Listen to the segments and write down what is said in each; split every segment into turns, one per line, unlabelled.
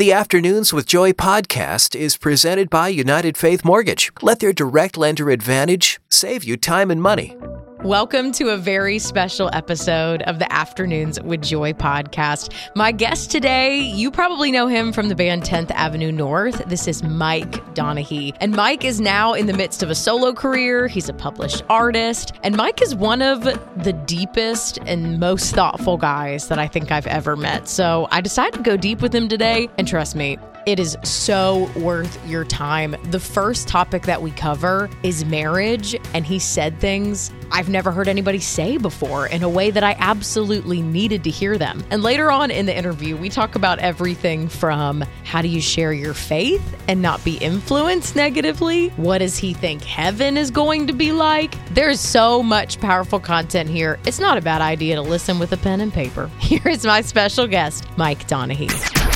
The Afternoons with Joy podcast is presented by United Faith Mortgage. Let their direct lender advantage save you time and money.
Welcome to a very special episode of the Afternoons with Joy podcast. My guest today, you probably know him from the band 10th Avenue North. This is Mike Donehey. And Mike is now in the midst of a solo career. He's a published artist. And Mike is one of the deepest and most thoughtful guys that I think I've ever met. So I decided to go deep with him today. And trust me, it is so worth your time. The first topic that we cover is marriage, and he said things I've never heard anybody say before in a way that I absolutely needed to hear them. And later on in the interview, we talk about everything from how do you share your faith and not be influenced negatively? What does he think heaven is going to be like? There's so much powerful content here. It's not a bad idea to listen with a pen and paper. Here is my special guest, Mike Donehey.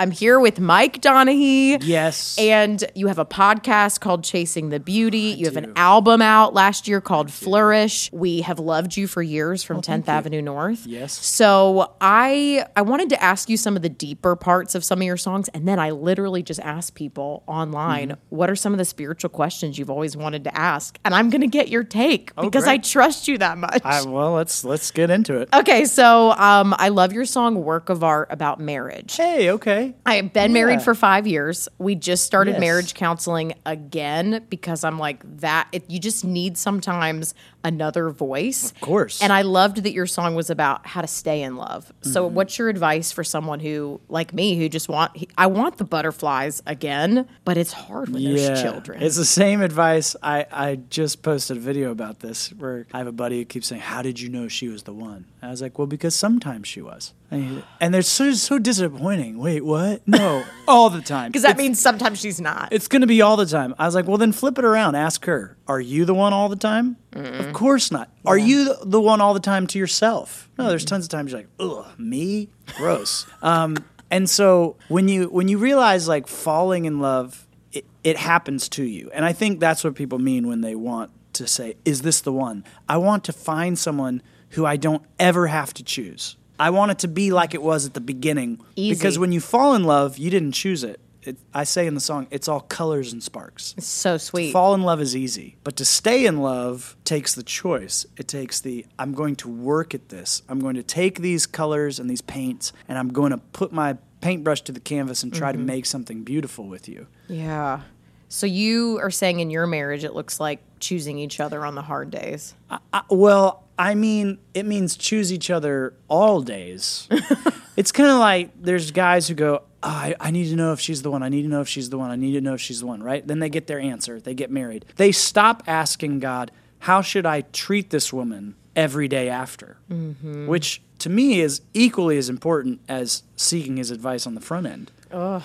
I'm here with Mike Donehey.
Yes.
And you have a podcast called Chasing the Beauty. you have an album out last year called Flourish. We have loved you for years from 10th Avenue North.
Yes.
So I I wanted to ask you some of the deeper parts of some of your songs and then I literally just asked people online,
Mm-hmm.
what are some of the spiritual questions you've always wanted to ask? And I'm going to get your take because I
Oh,
trust you that much.
I, well, let's let's get into it.
Okay, so um, I love your song "Work of Art" about marriage.
Hey, okay.
I have been married for five years. We just started
Yes.
marriage counseling again because I'm like that. It, you just need sometimes another voice. Of
course.
And I loved that your song was about how to stay in love. So,
Mm-hmm.
what's your advice for someone who, like me, who just want I want the butterflies again, but it's hard when there's children.
It's the same advice. I, I just posted a video about this where I have a buddy who keeps saying, How did you know she was the one? And I was like, Well, because sometimes she was. And, they're so, so disappointing. Wait, what? No, all the time.
because that
It's-
means sometimes she's not.
It's going to be all the time. I was like, well, then flip it around. Ask her, are you the one all the time? Of course not. Are you the one all the time to yourself? No, there's tons of times you're like, ugh, me? Gross. um, and so when you when you realize like falling in love, it, it happens to you. And I think that's what people mean when they want to say, is this the one? I want to find someone who I don't ever have to choose. I want it to be like it was at the beginning.
Easy.
Because when you fall in love, you didn't choose it. it. I say in the song, it's all colors and sparks.
It's so sweet.
Fall in love is easy, but to stay in love takes the choice. It takes the I'm going to work at this. I'm going to take these colors and these paints and I'm going to put my paintbrush to the canvas and try to mm-hmm. make something beautiful with you.
Yeah. So you are saying in your marriage, it looks like choosing each other on the hard days.
I, well, I mean, it means choose each other all days. it's kind of like there's guys who go, "Oh, I, I need to know if she's the one. I need to know if she's the one. I need to know if she's the one, right? Then they get their answer. They get married. They stop asking God, how should I treat this woman every day after?
Mm-hmm.
Which to me is equally as important as seeking his advice on the front end.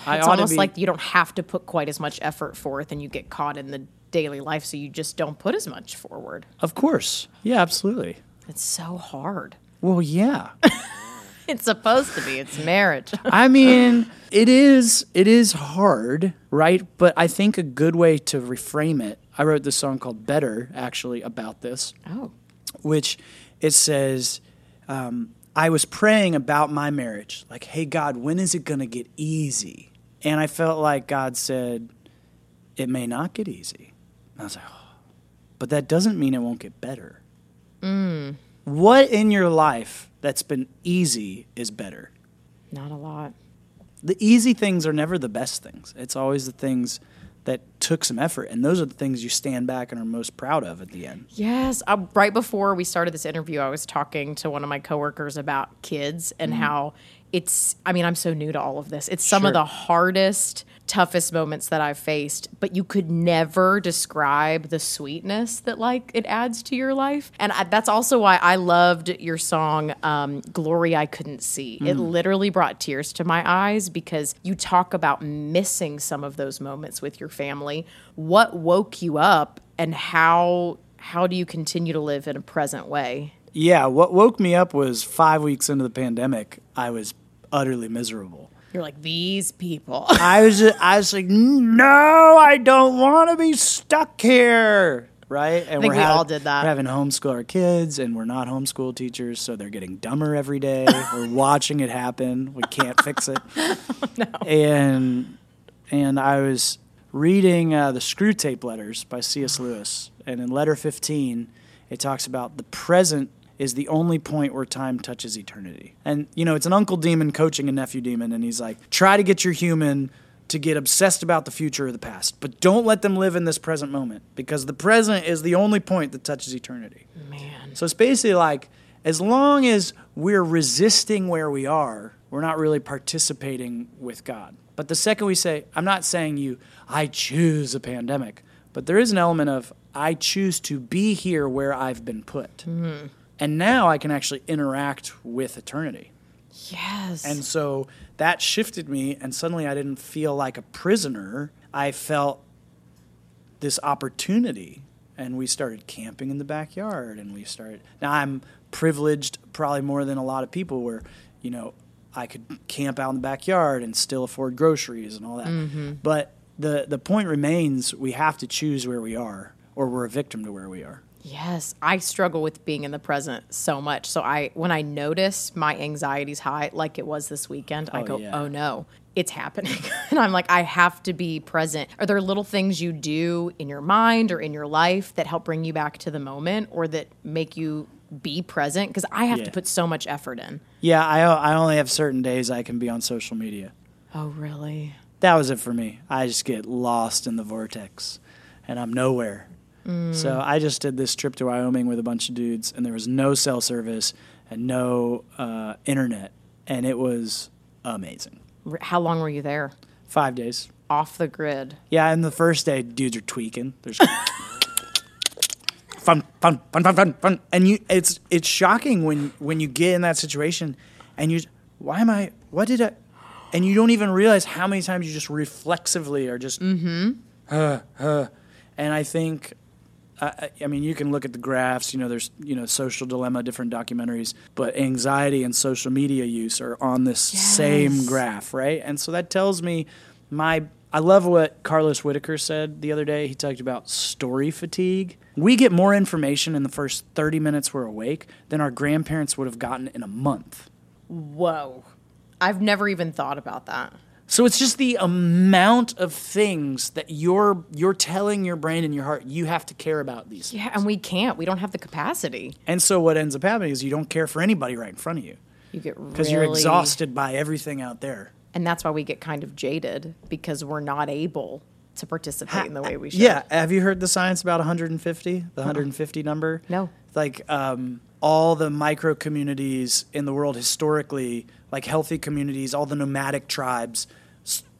I
It's almost
be-
like you don't have to put quite as much effort forth and you get caught in the daily life, so you just don't put as much forward.
Of course. Yeah, absolutely.
It's so hard.
Well, yeah.
It's supposed to be. It's marriage.
I mean, it is it is hard, right? But I think a good way to reframe it. I wrote this song called "Better" actually about this,
oh.
which it says, um, "I was praying about my marriage, like, hey God, when is it gonna get easy?" And I felt like God said, "It may not get easy." And I was like, oh. "But that doesn't mean it won't get better." What in your life that's been easy is better?
Not a lot.
the easy things are never the best things. It's always the things that took some effort, and those are the things you stand back and are most proud of at the end.
Yes. Uh, right before we started this interview, I was talking to one of my coworkers about kids and how it's, I mean, I'm so new to all of this. It's some of the hardest, toughest moments that I've faced, but you could never describe the sweetness that like it adds to your life. And I, that's also why I loved your song, um, Glory I Couldn't See. It literally brought tears to my eyes because you talk about missing some of those moments with your family. What woke you up and how how do you continue to live in a present way?
Yeah, what woke me up was five weeks into the pandemic, I was utterly miserable.
You're like these people.
I was, I was like, no, I don't want to be stuck here. right? And
think we
hav-
all did that.
We're having to homeschool our kids, and we're not homeschool teachers, so they're getting dumber every day. we're watching it happen. We can't fix it. And and I was reading uh, the Screwtape Letters by C.S. Lewis, and in letter 15, it talks about the present is the only point where time touches eternity. And you know, it's an uncle demon coaching a nephew demon, and he's like, try to get your human to get obsessed about the future or the past, but don't let them live in this present moment because the present is the only point that touches eternity.
Man.
So it's basically like as long as we're resisting where we are, we're not really participating with God. But the second we say, I'm not saying you, I choose a pandemic, but there is an element of I choose to be here where I've been put. Mm-hmm. And now I can actually interact with eternity.
Yes.
And so that shifted me, and suddenly I didn't feel like a prisoner. I felt this opportunity, and we started camping in the backyard, and we started. Now I'm privileged, probably more than a lot of people, where you know I could camp out in the backyard and still afford groceries and all that. Mm-hmm. But the the point remains: we have to choose where we are, or we're a victim to where we are.
Yes, I struggle with being in the present so much. So I when I notice my anxiety's high like it was this weekend, I
Oh,
go,
yeah.
"Oh no, it's happening." and I'm like, "I have to be present." Are there little things you do in your mind or in your life that help bring you back to the moment or that make you be present because I have
Yeah.
to put so much effort in.
Yeah, I I only have certain days I can be on social media.
Oh, really?
that was it for me. I just get lost in the vortex and I'm nowhere. So I just did this trip to Wyoming with a bunch of dudes, and there was no cell service and no uh, internet, and it was amazing.
How long were you there?
Five days.
Off the grid.
Yeah, and the first day, dudes are tweaking. There's fun, fun, fun, fun, fun, fun, and you. It's it's shocking when when you get in that situation, and you. Why am I? What did I? And you don't even realize how many times you just reflexively are just. Mm-hmm. Uh, uh, and I think. I I- mean, you can look at the graphs. You know, there's you know social dilemma, different documentaries, but anxiety and social media use are on this same graph, right? And so that tells me my. I love what Carlos Whitaker said the other day. He talked about story fatigue. We get more information in the first 30 minutes we're awake than our grandparents would have gotten in a month.
Whoa. I've never even thought about that.
So it's just the amount of things that you're you're telling your brain and your heart you have to care about these.
Yeah, and we can't. We don't have the capacity.
And so what ends up happening is you don't care for anybody right in front of you
You get really
because you're exhausted by everything out there.
and that's why we get kind of jaded because we're not able to participate in the way we should.
Yeah, have you heard the science about 150? The 150 number?
No.
Like um, all the micro communities in the world historically, like healthy communities, all the nomadic tribes,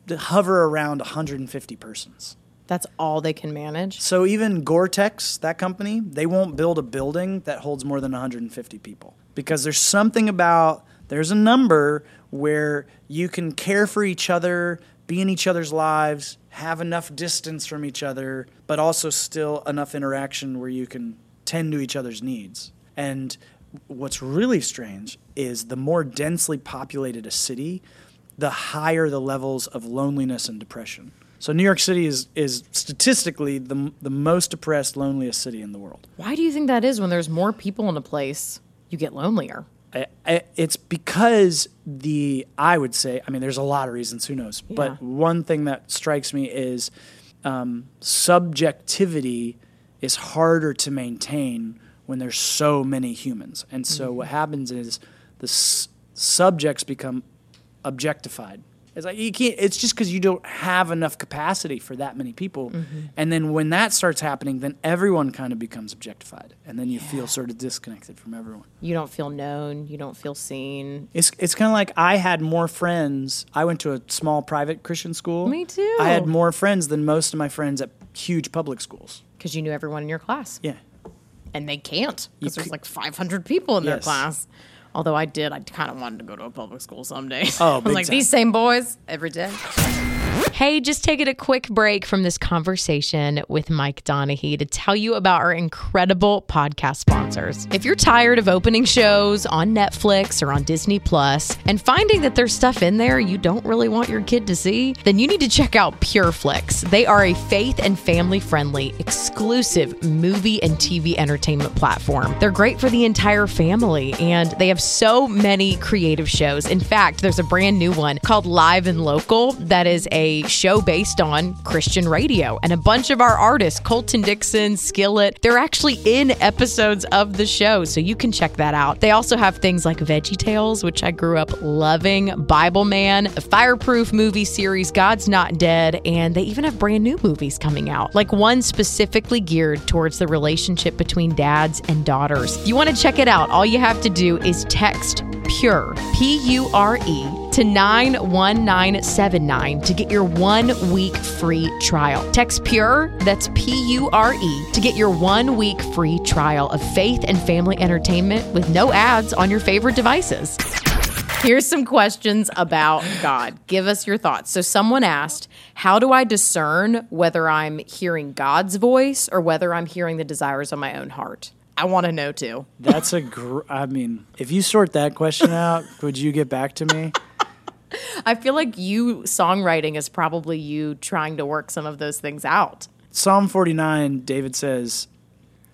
hover around 150 persons.
That's all they can manage.
So even Gore-Tex, that company, they won't build a building that holds more than 150 people because there's something about there's a number where you can care for each other, be in each other's lives, have enough distance from each other, but also still enough interaction where you can tend to each other's needs. And what's really strange is the more densely populated a city, the higher the levels of loneliness and depression. So New York City is, is statistically the, the most depressed, loneliest city in the world.
Why do you think that is when there's more people in a place, you get lonelier?
I, I, it's because the I would say I mean there's a lot of reasons who knows?
Yeah.
but one thing that strikes me is um, subjectivity is harder to maintain when there's so many humans. And so what happens is the s- subjects become objectified it's like you can't it's just because you don't have enough capacity for that many people mm-hmm. and then when that starts happening then everyone kind of becomes objectified and then you feel sort of disconnected from everyone
You don't feel known, you don't feel seen.
it's it's kind of like I had more friends. I went to a small private Christian school.
Me too.
I had more friends than most of my friends at huge public schools.
Because you knew everyone in your class.
Yeah.
And they can't because there's like 500 people in their class. Although I did, I kind of wanted to go to a public school someday.
Oh,
I was like,
time.
these same boys every day. Hey, just taking a quick break from this conversation with Mike Donehey to tell you about our incredible podcast sponsors. If you're tired of opening shows on Netflix or on Disney Plus and finding that there's stuff in there you don't really want your kid to see, then you need to check out PureFlix. They are a faith and family friendly, exclusive movie and TV entertainment platform. They're great for the entire family and they have so many creative shows. In fact, there's a brand new one called Live and Local that is a show based on Christian radio. And a bunch of our artists, Colton Dixon, Skillet, they're actually in episodes of the show. So you can check that out. They also have things like Veggie Tales, which I grew up loving, Bible Man, the Fireproof movie series, God's Not Dead, and they even have brand new movies coming out, like one specifically geared towards the relationship between dads and daughters. If you want to check it out, all you have to do is text PURE, P U R E, to 91979 to get your one week free trial. Text PURE, that's P U R E, to get your one week free trial of faith and family entertainment with no ads on your favorite devices. Here's some questions about God. Give us your thoughts. So, someone asked, How do I discern whether I'm hearing God's voice or whether I'm hearing the desires of my own heart? I want to know too.
That's a gr- I mean, if you sort that question out, would you get back to me?
I feel like you songwriting is probably you trying to work some of those things out.
Psalm 49, David says,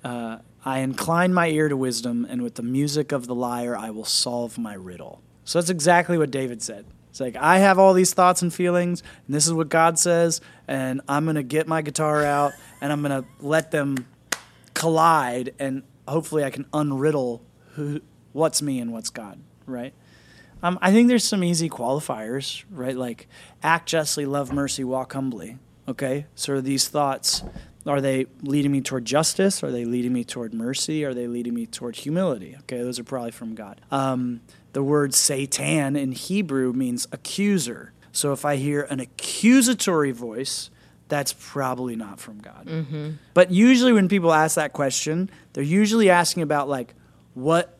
uh, I incline my ear to wisdom, and with the music of the lyre, I will solve my riddle. So that's exactly what David said. It's like, I have all these thoughts and feelings, and this is what God says, and I'm going to get my guitar out, and I'm going to let them collide, and hopefully I can unriddle who, what's me and what's God, right? Um, I think there's some easy qualifiers, right? Like act justly, love mercy, walk humbly. Okay, so are these thoughts are they leading me toward justice? Are they leading me toward mercy? Are they leading me toward humility? Okay, those are probably from God. Um, the word Satan in Hebrew means accuser. So if I hear an accusatory voice, that's probably not from God.
Mm-hmm.
But usually when people ask that question, they're usually asking about like what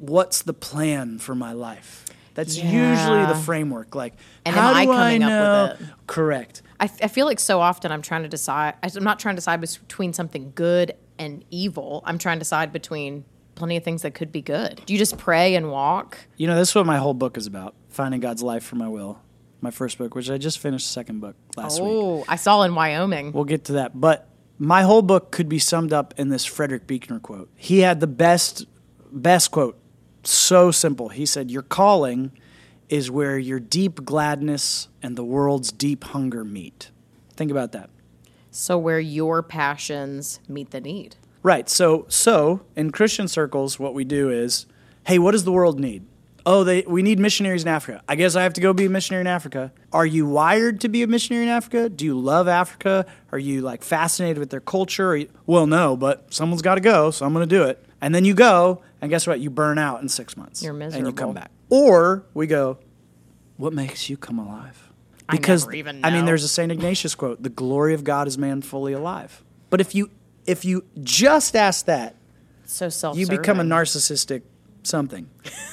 what's the plan for my life? That's usually the framework. Like,
And
how
am I
do
coming
I
up with it?
Correct.
I, I feel like so often I'm trying to decide, I'm not trying to decide between something good and evil. I'm trying to decide between plenty of things that could be good. Do you just pray and walk?
You know, this is what my whole book is about: finding God's life for my will. My first book, which I just finished, the second book last week.
Oh, I saw in Wyoming.
We'll get to that. But my whole book could be summed up in this Frederick Buechner quote. He had the best, best quote. So simple. He said, Your calling is where your deep gladness and the world's deep hunger meet. Think about that.
So, where your passions meet the need.
Right. So, so in Christian circles, what we do is, hey, what does the world need? Oh, they we need missionaries in Africa. I guess I have to go be a missionary in Africa. Are you wired to be a missionary in Africa? Do you love Africa? Are you like fascinated with their culture? You, well, no, but someone's got to go, so I'm going to do it. And then you go, and guess what? You burn out in six months.
You're
And you come back. Or we go, what makes you come alive?
I never even
I mean, there's a Saint Ignatius quote: "The glory of God is man fully alive." But if you if you just ask that,
So self
you become a narcissistic something.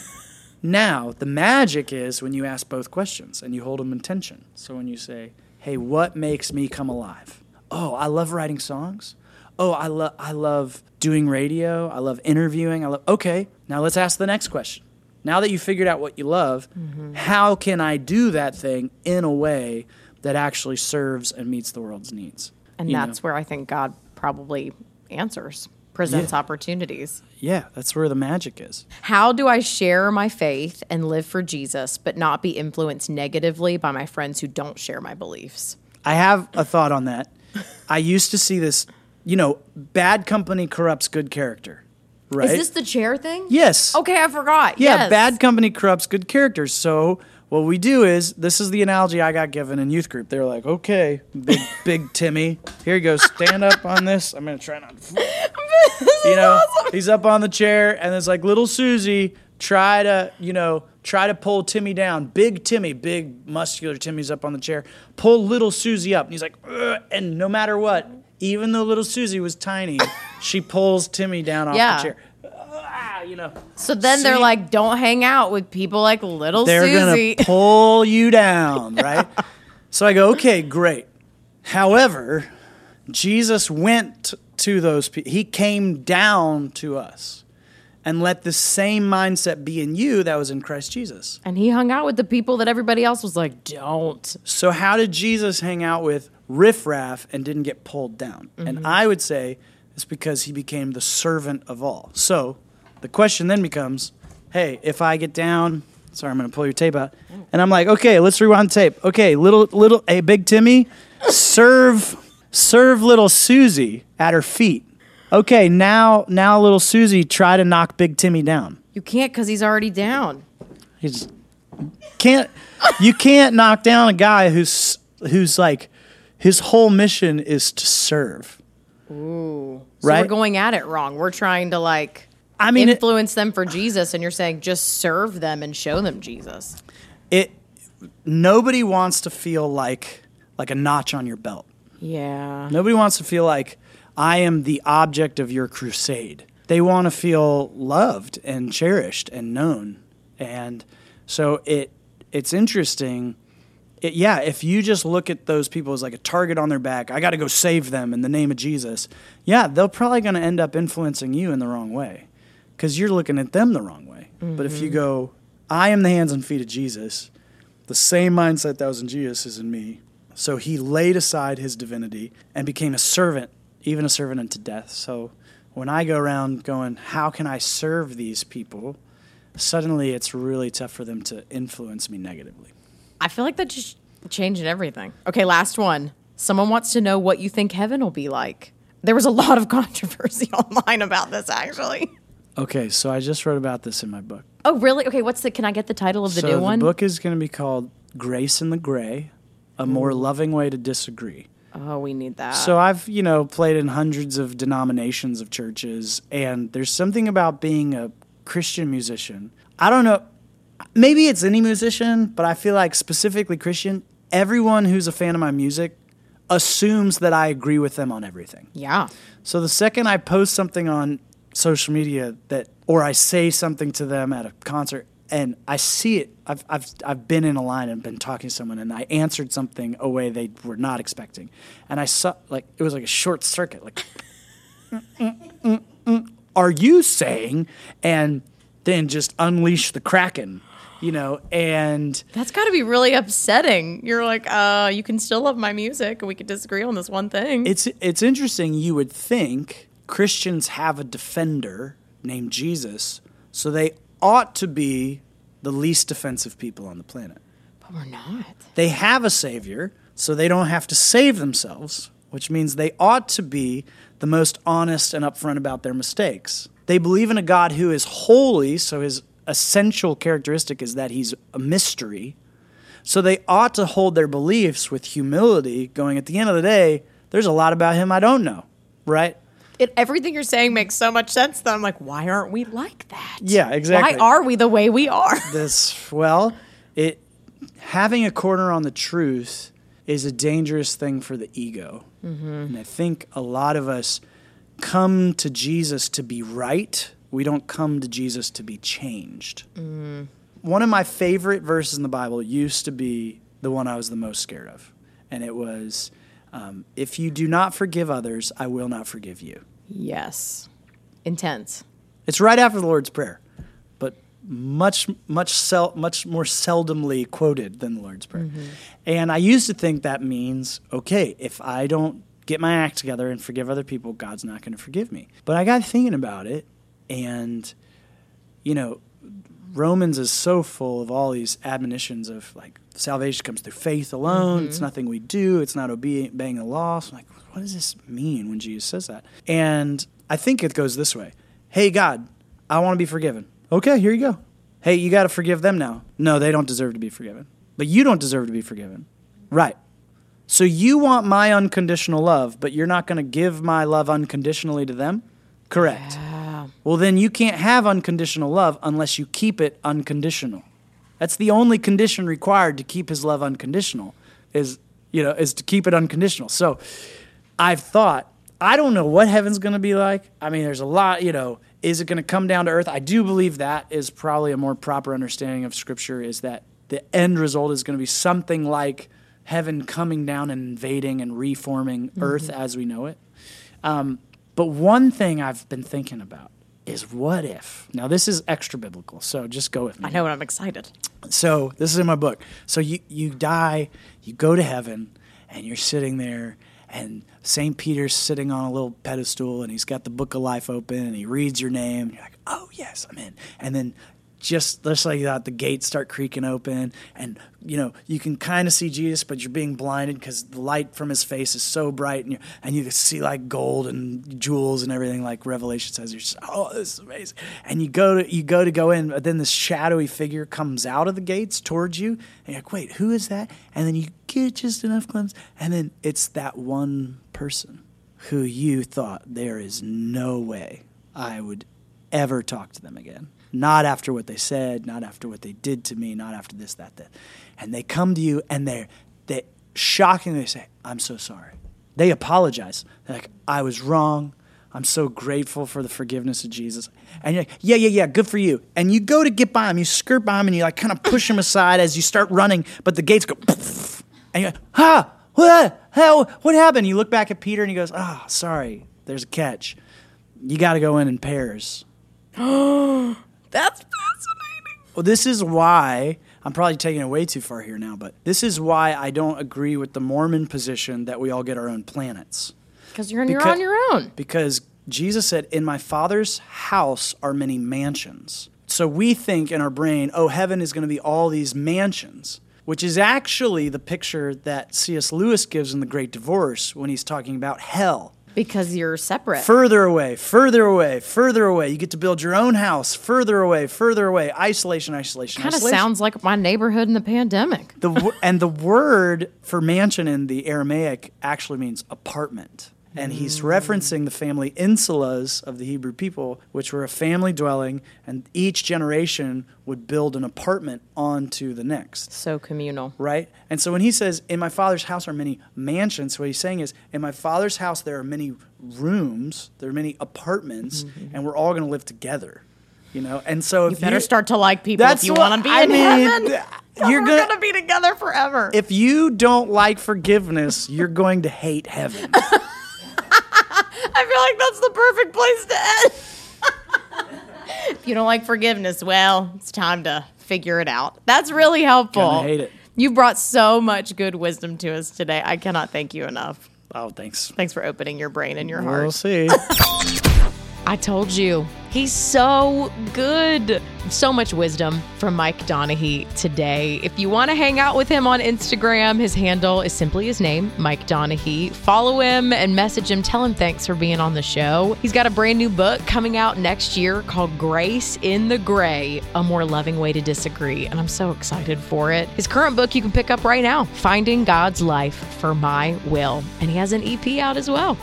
now, the magic is when you ask both questions and you hold them in tension. So when you say, "Hey, what makes me come alive?" Oh, I love writing songs. Oh, I love I love doing radio. I love interviewing. I love Okay, now let's ask the next question. Now that you figured out what you love, mm-hmm. how can I do that thing in a way that actually serves and meets the world's needs?
And
You know?
that's where I think God probably answers, presents
Yeah.
opportunities.
yeah, that's where the magic is.
How do I share my faith and live for Jesus, but not be influenced negatively by my friends who don't share my beliefs?
I have a thought on that. I used to see this, you know, bad company corrupts good character, right?
Is this the chair thing?
yes.
Okay, I forgot.
Yeah,
Yes.
bad company corrupts good characters. So what we do is this is the analogy I got given in youth group. They're like, okay, big big Timmy, here you go, stand up on this. I'm gonna try not. to You know, he's up on the chair, and it's like little Susie. Try to, you know, try to pull Timmy down. Big Timmy, big muscular Timmy's up on the chair. Pull little Susie up, and he's like, and no matter what, even though little Susie was tiny, she pulls Timmy down off
Yeah.
the chair. Ah, you know.
So then they're
See?
like, don't hang out with people like little
they're
Susie.
gonna pull you down, right? So I go, okay, great. However, Jesus went to those people. He came down to us and let the same mindset be in you that was in Christ Jesus.
And he hung out with the people that everybody else was like, don't.
So how did Jesus hang out with riffraff and didn't get pulled down? And mm-hmm. I would say it's because he became the servant of all. So the question then becomes, hey, if I get down, sorry, I'm going to pull your tape out, and I'm like, okay, let's rewind the tape. Okay, little little, hey, Big Timmy, serve serve little Susie at her feet. Okay, now now little Susie try to knock Big Timmy down.
You can't because he's already down.
He's can't you can't knock down a guy who's who's like his whole mission is to serve.
So
Right?
we're going at it wrong. We're trying to like
I mean, it,
influence them for Jesus, and you're saying just serve them and show them Jesus.
it nobody wants to feel like like a notch on your belt.
Yeah.
Nobody wants to feel like I am the object of your crusade. They want to feel loved and cherished and known. And so it it's interesting. It, yeah, if you just look at those people as like a target on their back, I got to go save them in the name of Jesus. Yeah, they're probably going to end up influencing you in the wrong way because you're looking at them the wrong way. But if you mm-hmm. go, I am the hands and feet of Jesus, the same mindset that was in Jesus is in me. So he laid aside his divinity and became a servant, even a servant unto death. So when I go around going, how can I serve these people? Suddenly it's really tough for them to influence me negatively.
I feel like that just changed everything. Okay, last one. Someone wants to know what you think heaven will be like. There was a lot of controversy online about this, actually.
Okay, so I just wrote about this in my book.
Oh, really? Okay, what's the? Can I get the title of the
so
new one?
the book is going to be called Grace in the Gray, a more loving way to disagree.
oh, we need that.
So I've, you know, played in hundreds of denominations of churches, and there's something about being a Christian musician. I don't know, maybe it's any musician, but I feel like specifically Christian, everyone who's a fan of my music assumes that I agree with them on everything.
yeah.
So the second I post something on social media that, or I say something to them at a concert, and I see it, I've, I've, I've been in a line and been talking to someone, and I answered something a way they were not expecting, and I saw like it was like a short circuit, like, "Mm, mm, mm, mm, are you saying? And then just unleash the kraken, you know, and
That's got to be really upsetting. You're like, uh, you can still love my music, and we could disagree on this one thing.
it's it's interesting. You would think Christians have a defender named Jesus, so they ought to be the least offensive people on the planet.
but we're not.
They have a savior, so they don't have to save themselves, which means they ought to be the most honest and upfront about their mistakes. They believe in a God who is holy, so his essential characteristic is that he's a mystery. So they ought to hold their beliefs with humility, going, at the end of the day, there's a lot about him I don't know, right?
It, everything you're saying makes so much sense that I'm like, why aren't we like that?
Yeah, exactly.
Why are we the way we are?
this well it having a corner on the truth is a dangerous thing for the ego mm-hmm. and i think a lot of us come to jesus to be right we don't come to jesus to be changed one of my favorite verses in the bible used to be the one i was the most scared of and it was um, if you do not forgive others i will not forgive you
yes. Intense.
it's right after the Lord's Prayer, but much, much, sel- much more seldomly quoted than the Lord's Prayer. And I used to think that means, okay, if I don't get my act together and forgive other people, God's not going to forgive me. But I got thinking about it, and, you know, Romans is so full of all these admonitions of like salvation comes through faith alone. It's mm-hmm. nothing we do. It's not obeying the law. So I'm like, what does this mean when Jesus says that? And I think it goes this way: Hey God, I want to be forgiven. Okay, here you go. Hey, you got to forgive them now. No, they don't deserve to be forgiven. But you don't deserve to be forgiven. Right. So you want my unconditional love, but you're not going to give my love unconditionally to them? Correct. Well, then you can't have unconditional love unless you keep it unconditional. That's the only condition required to keep his love unconditional is, you know, is to keep it unconditional. So I've thought, I don't know what heaven's going to be like. I mean, there's a lot, you know, is it going to come down to earth? I do believe that is probably a more proper understanding of scripture is that the end result is going to be something like heaven coming down and invading and reforming earth as we know it. Um, but one thing I've been thinking about is what if? Now, this is extra biblical, so just go with me.
I know, and I'm excited.
So this is in my book. So you you die, you go to heaven, and you're sitting there, and Saint Peter's sitting on a little pedestal, and he's got the book of life open, and he reads your name. And you're like, oh yes, I'm in. And then just just like that, the gates start creaking open, and you know you can kind of see Jesus, but you're being blinded because the light from his face is so bright, and you and you can see like gold and jewels and everything, like Revelation says. You're just oh, this is amazing. And you go to you go to go in, but then this shadowy figure comes out of the gates towards you, and you're like, wait, who is that? And then you get just enough glimpse, and then it's that one person who you thought there is no way I would ever talk to them again. Not after what they said, not after what they did to me, not after this, that, that. And they come to you and they're they shockingly say, I'm so sorry. They apologize. They're like, I was wrong. I'm so grateful for the forgiveness of Jesus. And you're like, yeah, yeah, yeah, good for you. And you go to get by him, you skirt by him, and you like kind of push him aside as you start running, but the gates go, poof, and you're like, ha, what, hell, what happened? You look back at Peter and he goes, ah, sorry, there's a catch. You got to go in in pairs.
That's fascinating.
Well, this is why I'm probably taking it way too far here now, but this is why I don't agree with the Mormon position that we all get our own planets.
Because you're, you're on your own.
Because Jesus said, In my Father's house are many mansions. So we think in our brain, oh, heaven is going to be all these mansions, which is actually the picture that C.S. Lewis gives in The Great Divorce when he's talking about hell.
Because you're separate.
Further away, further away, further away. You get to build your own house, further away, further away. Isolation, isolation,
kind of sounds like my neighborhood in the pandemic.
The and the word for mansion in the Aramaic actually means apartment. And he's referencing the family insulas of the Hebrew people, which were a family dwelling, and each generation would build an apartment onto the next,
So communal.
right? And so when he says, In my father's house are many mansions, what he's saying is, In my father's house there are many rooms, there are many apartments, mm-hmm. and we're all going to live together. You know, and so if
You better
you-
start to like people if you want to be
I
in
mean,
heaven.
you're
We're
gonna-
gonna be together forever.
if you don't like forgiveness, you're going to hate heaven.
I feel like that's the perfect place to end. if you don't like forgiveness, well, it's time to figure it out. That's really helpful.
Gonna hate it.
You brought so much good wisdom to us today. I cannot thank you enough.
Oh, thanks.
Thanks for opening your brain and your heart.
We'll see.
I told you, he's so good. So much wisdom from Mike Donehey today. If you want to hang out with him on Instagram, his handle is simply his name, Mike Donehey. Follow him and message him. Tell him thanks for being on the show. He's got a brand new book coming out next year called Grace in the Gray A More Loving Way to Disagree. And I'm so excited for it. His current book you can pick up right now Finding God's Life for My Will. And he has an EP out as well.